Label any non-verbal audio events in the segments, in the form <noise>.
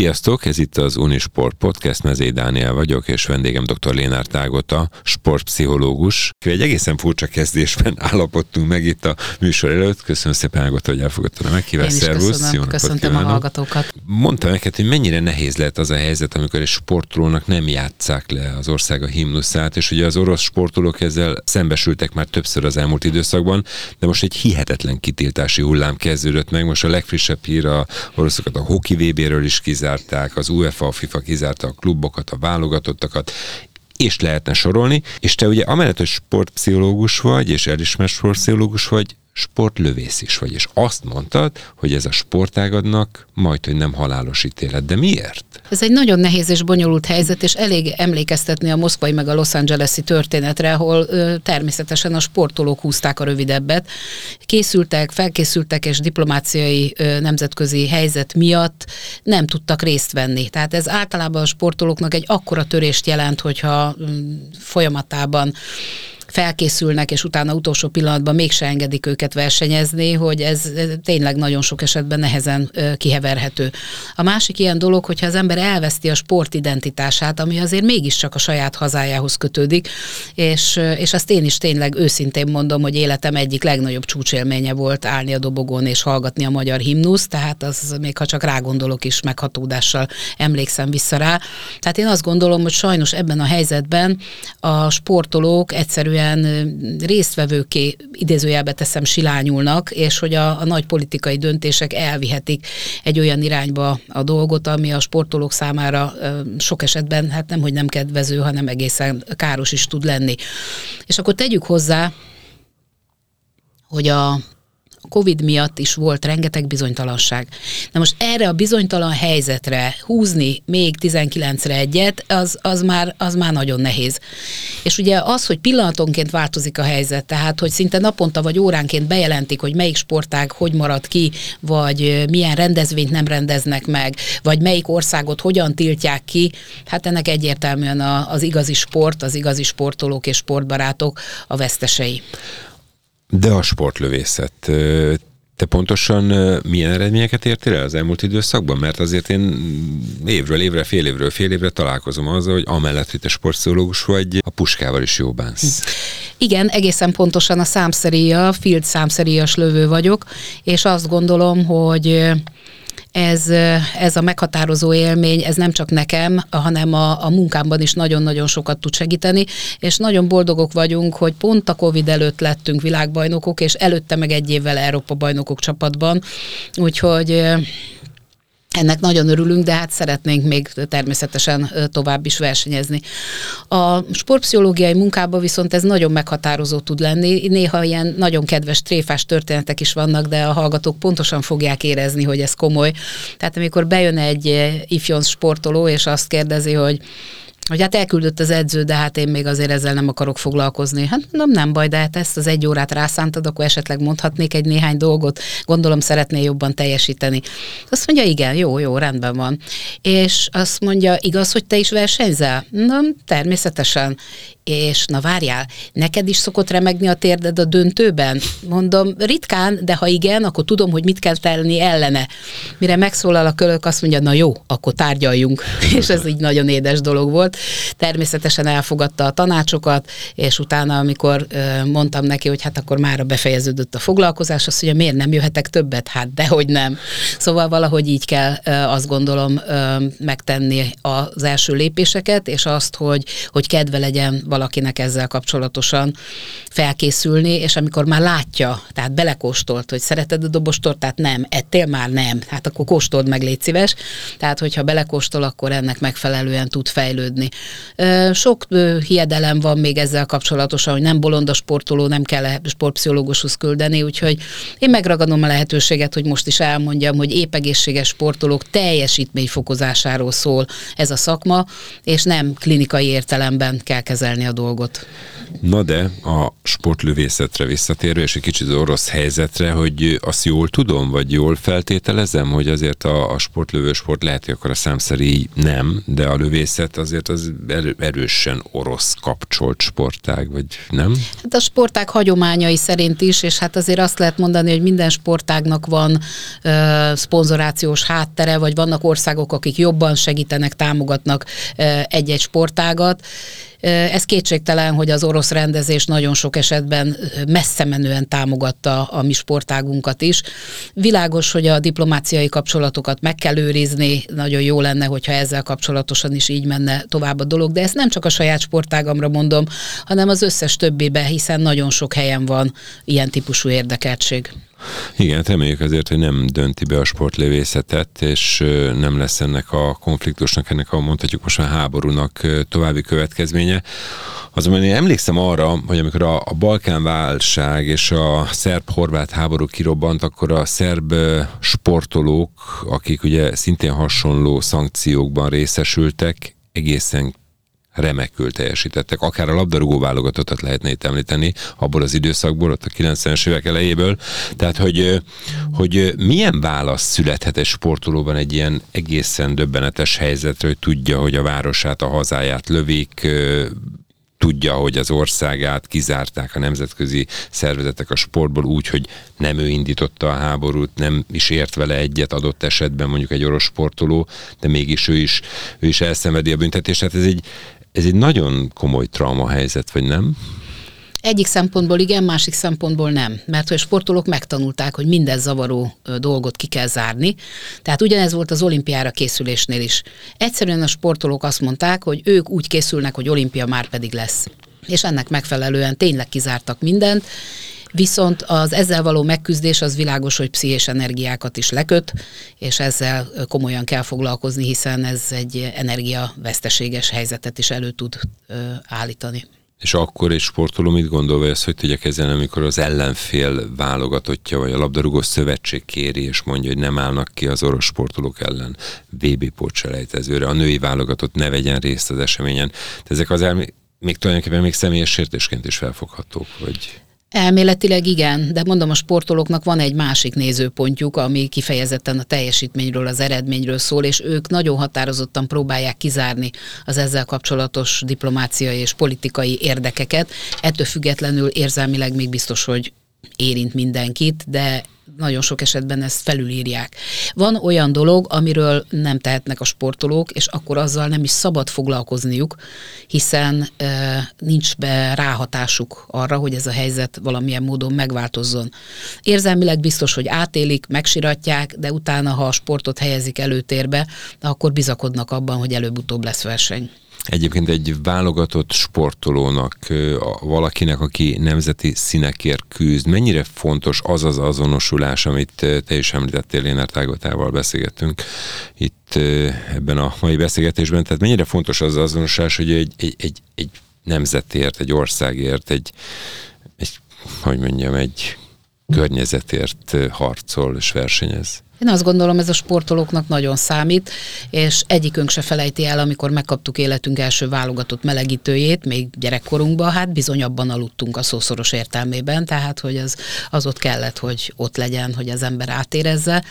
Sziasztok, ez itt az Unisport Podcast, Mezé Dániel vagyok, és vendégem dr. Lénár Tágota, sportpszichológus. Egy egészen furcsa kezdésben <laughs> állapodtunk meg itt a műsor előtt. Köszönöm szépen, Ágota, hogy elfogadtad a meghívást. Szervusz, köszönöm, köszöntöm a hallgatókat. Mondta neked, hogy mennyire nehéz lehet az a helyzet, amikor egy sportolónak nem játszák le az ország a himnuszát, és ugye az orosz sportolók ezzel szembesültek már többször az elmúlt időszakban, de most egy hihetetlen kitiltási hullám kezdődött meg. Most a legfrissebb hír a oroszokat a hoki VB-ről is kizárták, az UEFA, a FIFA kizárta a klubokat, a válogatottakat, és lehetne sorolni, és te ugye amellett, hogy sportpszichológus vagy, és elismert sportpszichológus vagy, sportlövész is vagy, és azt mondtad, hogy ez a sportágadnak majd, hogy nem halálos ítélet. De miért? Ez egy nagyon nehéz és bonyolult helyzet, és elég emlékeztetni a moszkvai meg a Los Angeles-i történetre, ahol ö, természetesen a sportolók húzták a rövidebbet. Készültek, felkészültek, és diplomáciai ö, nemzetközi helyzet miatt nem tudtak részt venni. Tehát ez általában a sportolóknak egy akkora törést jelent, hogyha ö, folyamatában felkészülnek, és utána utolsó pillanatban mégse engedik őket versenyezni, hogy ez tényleg nagyon sok esetben nehezen kiheverhető. A másik ilyen dolog, hogyha az ember elveszti a sportidentitását, ami azért mégiscsak a saját hazájához kötődik, és, és azt én is tényleg őszintén mondom, hogy életem egyik legnagyobb csúcsélménye volt állni a dobogón és hallgatni a magyar himnusz, tehát az még ha csak rágondolok is meghatódással emlékszem vissza rá. Tehát én azt gondolom, hogy sajnos ebben a helyzetben a sportolók egyszerűen egyszerűen résztvevőké idézőjelbe teszem silányulnak, és hogy a, a nagy politikai döntések elvihetik egy olyan irányba a dolgot, ami a sportolók számára sok esetben hát nem, hogy nem kedvező, hanem egészen káros is tud lenni. És akkor tegyük hozzá, hogy a Covid miatt is volt rengeteg bizonytalanság. Na most erre a bizonytalan helyzetre húzni még 19-re egyet, az, az, már, az már nagyon nehéz. És ugye az, hogy pillanatonként változik a helyzet, tehát hogy szinte naponta vagy óránként bejelentik, hogy melyik sportág hogy marad ki, vagy milyen rendezvényt nem rendeznek meg, vagy melyik országot hogyan tiltják ki, hát ennek egyértelműen az igazi sport, az igazi sportolók és sportbarátok a vesztesei. De a sportlövészet, te pontosan milyen eredményeket értél el az elmúlt időszakban? Mert azért én évről évre, fél évről fél évre találkozom azzal, hogy amellett, hogy te sportszológus vagy, a puskával is jó bánsz. Igen, egészen pontosan a számszeríja, field számszeríjas lövő vagyok, és azt gondolom, hogy ez, ez a meghatározó élmény, ez nem csak nekem, hanem a, a munkámban is nagyon-nagyon sokat tud segíteni, és nagyon boldogok vagyunk, hogy pont a Covid előtt lettünk világbajnokok, és előtte meg egy évvel Európa bajnokok csapatban, úgyhogy ennek nagyon örülünk, de hát szeretnénk még természetesen tovább is versenyezni. A sportpszichológiai munkában viszont ez nagyon meghatározó tud lenni. Néha ilyen nagyon kedves tréfás történetek is vannak, de a hallgatók pontosan fogják érezni, hogy ez komoly. Tehát amikor bejön egy ifjonz sportoló, és azt kérdezi, hogy hogy hát elküldött az edző, de hát én még azért ezzel nem akarok foglalkozni. Hát nem, nem baj, de hát ezt az egy órát rászántad, akkor esetleg mondhatnék egy néhány dolgot, gondolom szeretné jobban teljesíteni. Azt mondja, igen, jó, jó, rendben van. És azt mondja, igaz, hogy te is versenyzel? Na, természetesen. És na várjál, neked is szokott remegni a térded a döntőben? Mondom, ritkán, de ha igen, akkor tudom, hogy mit kell tenni ellene. Mire megszólal a kölök, azt mondja, na jó, akkor tárgyaljunk. <laughs> És ez így nagyon édes dolog volt. Természetesen elfogadta a tanácsokat, és utána, amikor mondtam neki, hogy hát akkor már befejeződött a foglalkozás, azt mondja, miért nem jöhetek többet? Hát dehogy nem. Szóval valahogy így kell azt gondolom megtenni az első lépéseket, és azt, hogy, hogy kedve legyen valakinek ezzel kapcsolatosan felkészülni, és amikor már látja, tehát belekóstolt, hogy szereted a dobostort, tehát nem, ettél már? Nem, hát akkor kóstold meg, légy szíves. Tehát, hogyha belekóstol, akkor ennek megfelelően tud fejlődni. Sok hiedelem van még ezzel kapcsolatosan, hogy nem bolond a sportoló, nem kell sportpszichológushoz küldeni, úgyhogy én megragadom a lehetőséget, hogy most is elmondjam, hogy épp egészséges sportolók teljesítmény fokozásáról szól ez a szakma, és nem klinikai értelemben kell kezelni kezelni a dolgot. Na de a sportlövészetre visszatérve, és egy kicsit az orosz helyzetre, hogy azt jól tudom, vagy jól feltételezem, hogy azért a, a sportlövő sport lehet, hogy akkor a számszeri nem, de a lövészet azért az erősen orosz kapcsolt sportág, vagy nem? Hát a sportág hagyományai szerint is, és hát azért azt lehet mondani, hogy minden sportágnak van ö, szponzorációs háttere, vagy vannak országok, akik jobban segítenek, támogatnak ö, egy-egy sportágat. Ez kétségtelen, hogy az orosz rendezés nagyon sok esetben messze menően támogatta a mi sportágunkat is. Világos, hogy a diplomáciai kapcsolatokat meg kell őrizni, nagyon jó lenne, hogyha ezzel kapcsolatosan is így menne tovább a dolog, de ezt nem csak a saját sportágamra mondom, hanem az összes többibe, hiszen nagyon sok helyen van ilyen típusú érdekeltség. Igen, hát reméljük azért, hogy nem dönti be a sportlövészetet, és nem lesz ennek a konfliktusnak, ennek a mondhatjuk most a háborúnak további következménye. Azonban én emlékszem arra, hogy amikor a, a Balkán válság és a szerb-horvát háború kirobbant, akkor a szerb sportolók, akik ugye szintén hasonló szankciókban részesültek, egészen remekül teljesítettek. Akár a labdarúgó válogatottat lehetne itt említeni, abból az időszakból, ott a 90-es évek elejéből. Tehát, hogy, hogy milyen válasz születhet egy sportolóban egy ilyen egészen döbbenetes helyzetre, hogy tudja, hogy a városát, a hazáját lövik, tudja, hogy az országát kizárták a nemzetközi szervezetek a sportból úgy, hogy nem ő indította a háborút, nem is ért vele egyet adott esetben mondjuk egy orosz sportoló, de mégis ő is, ő is elszenvedi a büntetést. Tehát ez egy, ez egy nagyon komoly trauma helyzet, vagy nem? Egyik szempontból igen, másik szempontból nem. Mert hogy a sportolók megtanulták, hogy minden zavaró dolgot ki kell zárni. Tehát ugyanez volt az olimpiára készülésnél is. Egyszerűen a sportolók azt mondták, hogy ők úgy készülnek, hogy olimpia már pedig lesz. És ennek megfelelően tényleg kizártak mindent, Viszont az ezzel való megküzdés az világos, hogy pszichés energiákat is leköt, és ezzel komolyan kell foglalkozni, hiszen ez egy energiaveszteséges helyzetet is elő tud állítani. És akkor egy sportoló mit gondol, ezt hogy tudja kezelni, amikor az ellenfél válogatottja, vagy a labdarúgó szövetség kéri, és mondja, hogy nem állnak ki az orosz sportolók ellen VB pótselejtezőre, a női válogatott ne vegyen részt az eseményen. De ezek az elmi, még tulajdonképpen még személyes sértésként is felfoghatók, vagy... Elméletileg igen, de mondom, a sportolóknak van egy másik nézőpontjuk, ami kifejezetten a teljesítményről, az eredményről szól, és ők nagyon határozottan próbálják kizárni az ezzel kapcsolatos diplomáciai és politikai érdekeket. Ettől függetlenül érzelmileg még biztos, hogy érint mindenkit, de nagyon sok esetben ezt felülírják. Van olyan dolog, amiről nem tehetnek a sportolók, és akkor azzal nem is szabad foglalkozniuk, hiszen e, nincs be ráhatásuk arra, hogy ez a helyzet valamilyen módon megváltozzon. Érzelmileg biztos, hogy átélik, megsiratják, de utána, ha a sportot helyezik előtérbe, akkor bizakodnak abban, hogy előbb-utóbb lesz verseny. Egyébként egy válogatott sportolónak, valakinek, aki nemzeti színekért küzd, mennyire fontos az az azonosulás, amit te is említettél, Lénár Tágotával beszélgettünk itt ebben a mai beszélgetésben, tehát mennyire fontos az azonosulás, hogy egy, egy, egy, egy nemzetért, egy országért, egy, egy, hogy mondjam, egy környezetért harcol és versenyez? Én azt gondolom, ez a sportolóknak nagyon számít, és egyikünk se felejti el, amikor megkaptuk életünk első válogatott melegítőjét, még gyerekkorunkban, hát bizony abban aludtunk a szószoros értelmében, tehát hogy az, az ott kellett, hogy ott legyen, hogy az ember átérezze.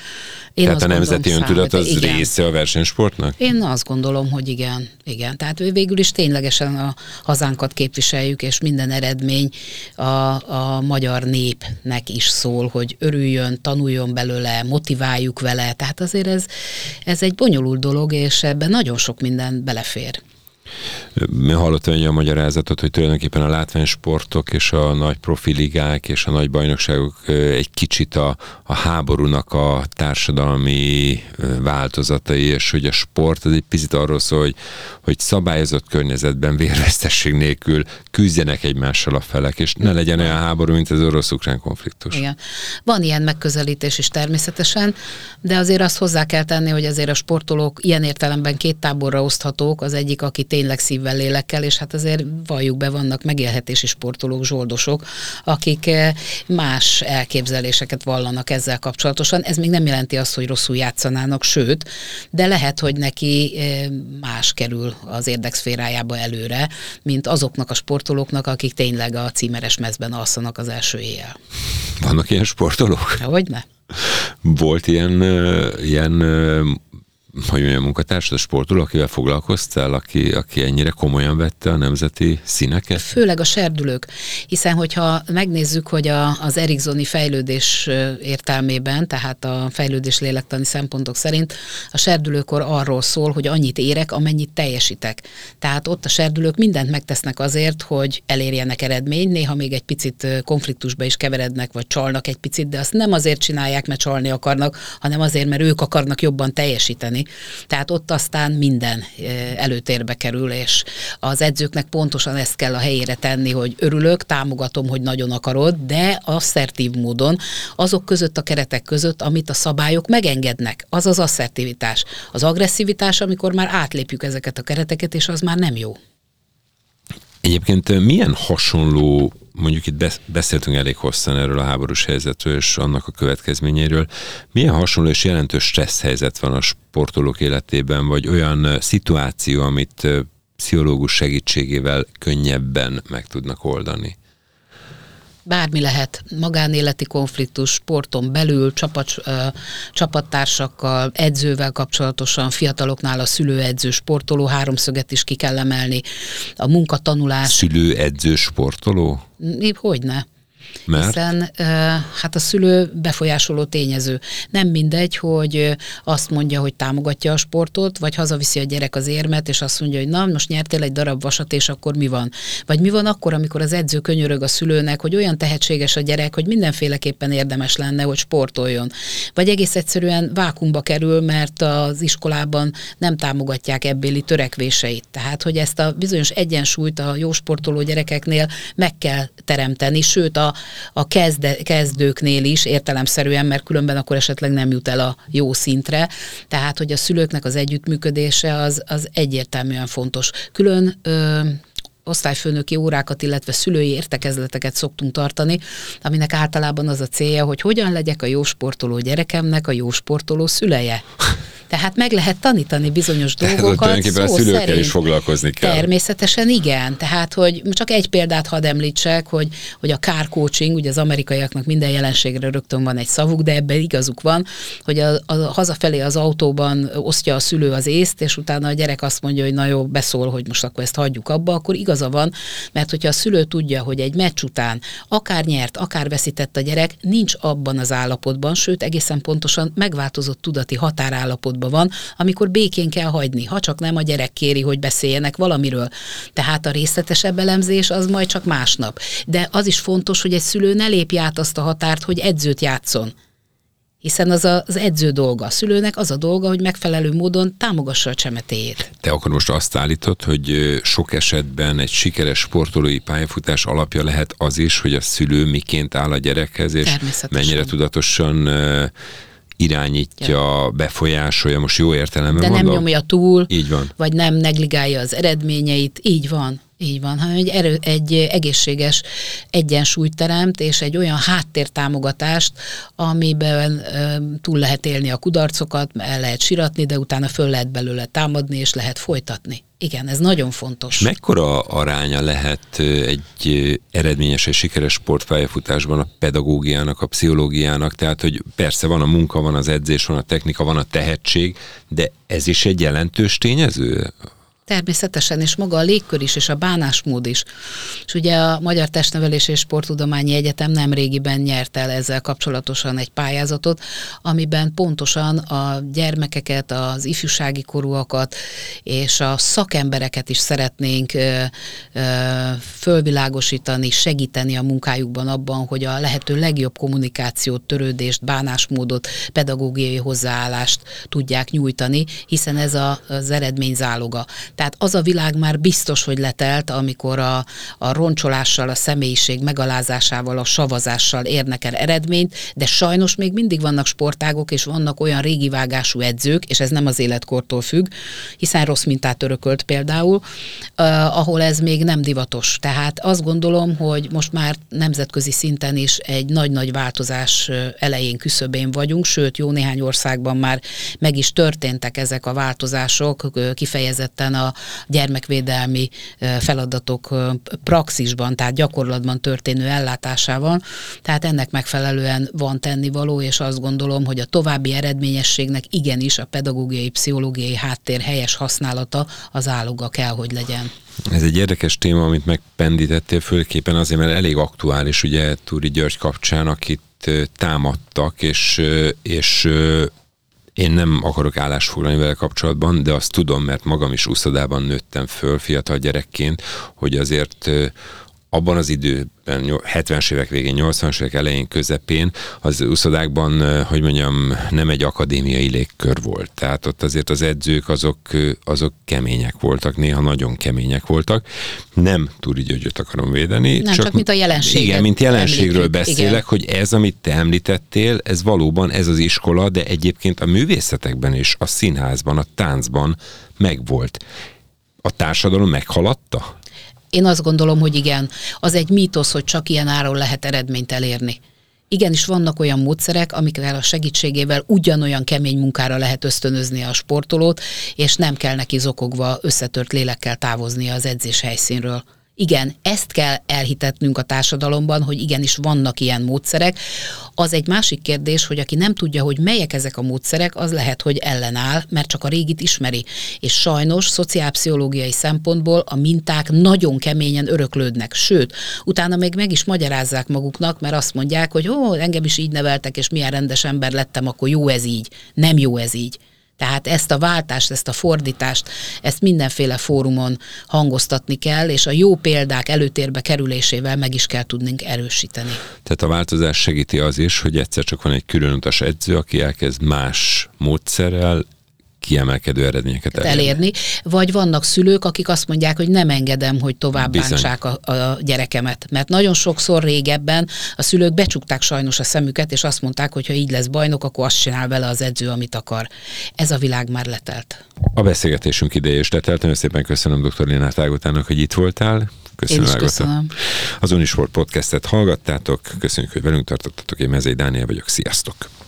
Én tehát a nemzeti öntudat az igen. része a versenysportnak? Én azt gondolom, hogy igen. igen. Tehát végül is ténylegesen a hazánkat képviseljük, és minden eredmény a, a magyar népnek is szól, hogy örüljön, tanuljon belőle, motiváljon, csináljuk vele. Tehát azért ez, ez egy bonyolult dolog, és ebben nagyon sok minden belefér. Mi hallottam egy a magyarázatot, hogy tulajdonképpen a látványsportok és a nagy profiligák és a nagy bajnokságok egy kicsit a, a háborúnak a társadalmi változatai, és hogy a sport az egy picit arról szól, hogy, hogy szabályozott környezetben vérvesztesség nélkül küzdjenek egymással a felek, és ne legyen olyan háború, mint az orosz-ukrán konfliktus. Igen. Van ilyen megközelítés is természetesen, de azért azt hozzá kell tenni, hogy azért a sportolók ilyen értelemben két táborra oszthatók, az egyik, aki tényleg szívvel, lélekkel, és hát azért valljuk be, vannak megélhetési sportolók, zsoldosok, akik más elképzeléseket vallanak ezzel kapcsolatosan. Ez még nem jelenti azt, hogy rosszul játszanának, sőt, de lehet, hogy neki más kerül az érdekszférájába előre, mint azoknak a sportolóknak, akik tényleg a címeres mezben alszanak az első éjjel. Vannak ilyen sportolók? Hogy ne? Volt ilyen, ilyen hogy mondjam, munkatársad, a sportoló, akivel foglalkoztál, aki, aki ennyire komolyan vette a nemzeti színeket? Főleg a serdülők, hiszen hogyha megnézzük, hogy a, az Erikzoni fejlődés értelmében, tehát a fejlődés lélektani szempontok szerint a serdülőkor arról szól, hogy annyit érek, amennyit teljesítek. Tehát ott a serdülők mindent megtesznek azért, hogy elérjenek eredményt, néha még egy picit konfliktusba is keverednek, vagy csalnak egy picit, de azt nem azért csinálják, mert csalni akarnak, hanem azért, mert ők akarnak jobban teljesíteni csinálni. Tehát ott aztán minden előtérbe kerül, és az edzőknek pontosan ezt kell a helyére tenni, hogy örülök, támogatom, hogy nagyon akarod, de asszertív módon azok között a keretek között, amit a szabályok megengednek. Az az asszertivitás. Az agresszivitás, amikor már átlépjük ezeket a kereteket, és az már nem jó. Egyébként milyen hasonló, mondjuk itt beszéltünk elég hosszan erről a háborús helyzetről és annak a következményeiről, milyen hasonló és jelentős stressz helyzet van a sportolók életében, vagy olyan szituáció, amit pszichológus segítségével könnyebben meg tudnak oldani? Bármi lehet, magánéleti konfliktus, sporton belül, csapat, csapattársakkal, edzővel kapcsolatosan, fiataloknál a szülőedző, sportoló háromszöget is ki kell emelni, a munkatanulás. Szülőedző, sportoló? Hogyne. Mert? Hiszen hát a szülő befolyásoló tényező. Nem mindegy, hogy azt mondja, hogy támogatja a sportot, vagy hazaviszi a gyerek az érmet, és azt mondja, hogy na, most nyertél egy darab vasat, és akkor mi van? Vagy mi van akkor, amikor az edző könyörög a szülőnek, hogy olyan tehetséges a gyerek, hogy mindenféleképpen érdemes lenne, hogy sportoljon. Vagy egész egyszerűen vákumba kerül, mert az iskolában nem támogatják ebbéli törekvéseit. Tehát, hogy ezt a bizonyos egyensúlyt a jó sportoló gyerekeknél meg kell teremteni, sőt a, a kezde, kezdőknél is értelemszerűen, mert különben akkor esetleg nem jut el a jó szintre. Tehát, hogy a szülőknek az együttműködése az, az egyértelműen fontos. Külön ö, osztályfőnöki órákat, illetve szülői értekezleteket szoktunk tartani, aminek általában az a célja, hogy hogyan legyek a jó sportoló gyerekemnek a jó sportoló szüleje. Tehát meg lehet tanítani bizonyos Tehát dolgokat. Tulajdonképpen szó a szülőkkel szerint. is foglalkozni kell. Természetesen igen. Tehát, hogy csak egy példát hadd említsek, hogy, hogy a car coaching, ugye az amerikaiaknak minden jelenségre rögtön van egy szavuk, de ebben igazuk van, hogy a, a hazafelé az autóban osztja a szülő az észt, és utána a gyerek azt mondja, hogy na jó, beszól, hogy most akkor ezt hagyjuk abba, akkor igaza van, mert hogyha a szülő tudja, hogy egy meccs után akár nyert, akár veszített a gyerek, nincs abban az állapotban, sőt egészen pontosan megváltozott tudati határállapotban állapotban van, amikor békén kell hagyni, ha csak nem a gyerek kéri, hogy beszéljenek valamiről. Tehát a részletesebb elemzés az majd csak másnap. De az is fontos, hogy egy szülő ne lépj át azt a határt, hogy edzőt játszon hiszen az a, az edző dolga. A szülőnek az a dolga, hogy megfelelő módon támogassa a csemetéjét. Te akkor most azt állítod, hogy sok esetben egy sikeres sportolói pályafutás alapja lehet az is, hogy a szülő miként áll a gyerekhez, és mennyire tudatosan irányítja, ja. befolyásolja, most jó értelemben De mondom. nem nyomja túl, így van. vagy nem negligálja az eredményeit, így van. Így van, hanem egy, erő, egy egészséges egyensúlyt teremt, és egy olyan háttértámogatást, amiben ö, túl lehet élni a kudarcokat, el lehet siratni, de utána föl lehet belőle támadni, és lehet folytatni. Igen, ez nagyon fontos. Mekkora aránya lehet egy eredményes és sikeres sportpályafutásban a pedagógiának, a pszichológiának? Tehát, hogy persze van a munka, van az edzés, van a technika, van a tehetség, de ez is egy jelentős tényező Természetesen, és maga a légkör is, és a bánásmód is. És ugye a Magyar Testnevelés és Sporttudományi Egyetem nem régiben nyert el ezzel kapcsolatosan egy pályázatot, amiben pontosan a gyermekeket, az ifjúsági korúakat és a szakembereket is szeretnénk ö, ö, fölvilágosítani, segíteni a munkájukban abban, hogy a lehető legjobb kommunikációt, törődést, bánásmódot, pedagógiai hozzáállást tudják nyújtani, hiszen ez a, az eredmény záloga. Tehát az a világ már biztos, hogy letelt, amikor a, a roncsolással, a személyiség megalázásával, a savazással érnek el eredményt, de sajnos még mindig vannak sportágok, és vannak olyan régi vágású edzők, és ez nem az életkortól függ, hiszen rossz mintát örökölt például, uh, ahol ez még nem divatos. Tehát azt gondolom, hogy most már nemzetközi szinten is egy nagy-nagy változás elején küszöbén vagyunk, sőt, jó néhány országban már meg is történtek ezek a változások, kifejezetten a gyermekvédelmi feladatok praxisban, tehát gyakorlatban történő ellátásával. Tehát ennek megfelelően van tennivaló, és azt gondolom, hogy a további eredményességnek igenis a pedagógiai, pszichológiai háttér helyes használata az áloga kell, hogy legyen. Ez egy érdekes téma, amit megpendítettél főképpen azért, mert elég aktuális, ugye Túri György kapcsán, akit támadtak, és, és én nem akarok állásfoglalni vele kapcsolatban, de azt tudom, mert magam is úszodában nőttem föl fiatal gyerekként, hogy azért abban az időben, 70-es évek végén, 80-as évek elején, közepén az úszodákban, hogy mondjam, nem egy akadémiai légkör volt. Tehát ott azért az edzők azok, azok kemények voltak, néha nagyon kemények voltak. Nem Túri Györgyöt akarom védeni. Nem, csak, csak mint a jelenség. Igen, mint jelenségről említjük, beszélek, igen. hogy ez, amit te említettél, ez valóban ez az iskola, de egyébként a művészetekben is, a színházban, a táncban megvolt. A társadalom meghaladta? Én azt gondolom, hogy igen. Az egy mítosz, hogy csak ilyen áron lehet eredményt elérni. Igenis vannak olyan módszerek, amikkel a segítségével ugyanolyan kemény munkára lehet ösztönözni a sportolót, és nem kell neki zokogva összetört lélekkel távozni az edzés helyszínről. Igen, ezt kell elhitetnünk a társadalomban, hogy igenis vannak ilyen módszerek. Az egy másik kérdés, hogy aki nem tudja, hogy melyek ezek a módszerek, az lehet, hogy ellenáll, mert csak a régit ismeri. És sajnos szociálpszichológiai szempontból a minták nagyon keményen öröklődnek. Sőt, utána még meg is magyarázzák maguknak, mert azt mondják, hogy ó, engem is így neveltek, és milyen rendes ember lettem, akkor jó ez így. Nem jó ez így. Tehát ezt a váltást, ezt a fordítást, ezt mindenféle fórumon hangoztatni kell, és a jó példák előtérbe kerülésével meg is kell tudnunk erősíteni. Tehát a változás segíti az is, hogy egyszer csak van egy különutas edző, aki elkezd más módszerrel kiemelkedő eredményeket elérni. elérni. Vagy vannak szülők, akik azt mondják, hogy nem engedem, hogy tovább Bizony. bántsák a, a gyerekemet. Mert nagyon sokszor régebben a szülők becsukták sajnos a szemüket, és azt mondták, hogy ha így lesz bajnok, akkor azt csinál vele az edző, amit akar. Ez a világ már letelt. A beszélgetésünk ideje is letelt. Nagyon szépen köszönöm dr. Lénát Ágotának, hogy itt voltál. Köszönöm, Én is köszönöm. Az Unisport podcastet hallgattátok. Köszönjük, hogy velünk tartottatok. Én Mezei Dániel vagyok. Sziasztok!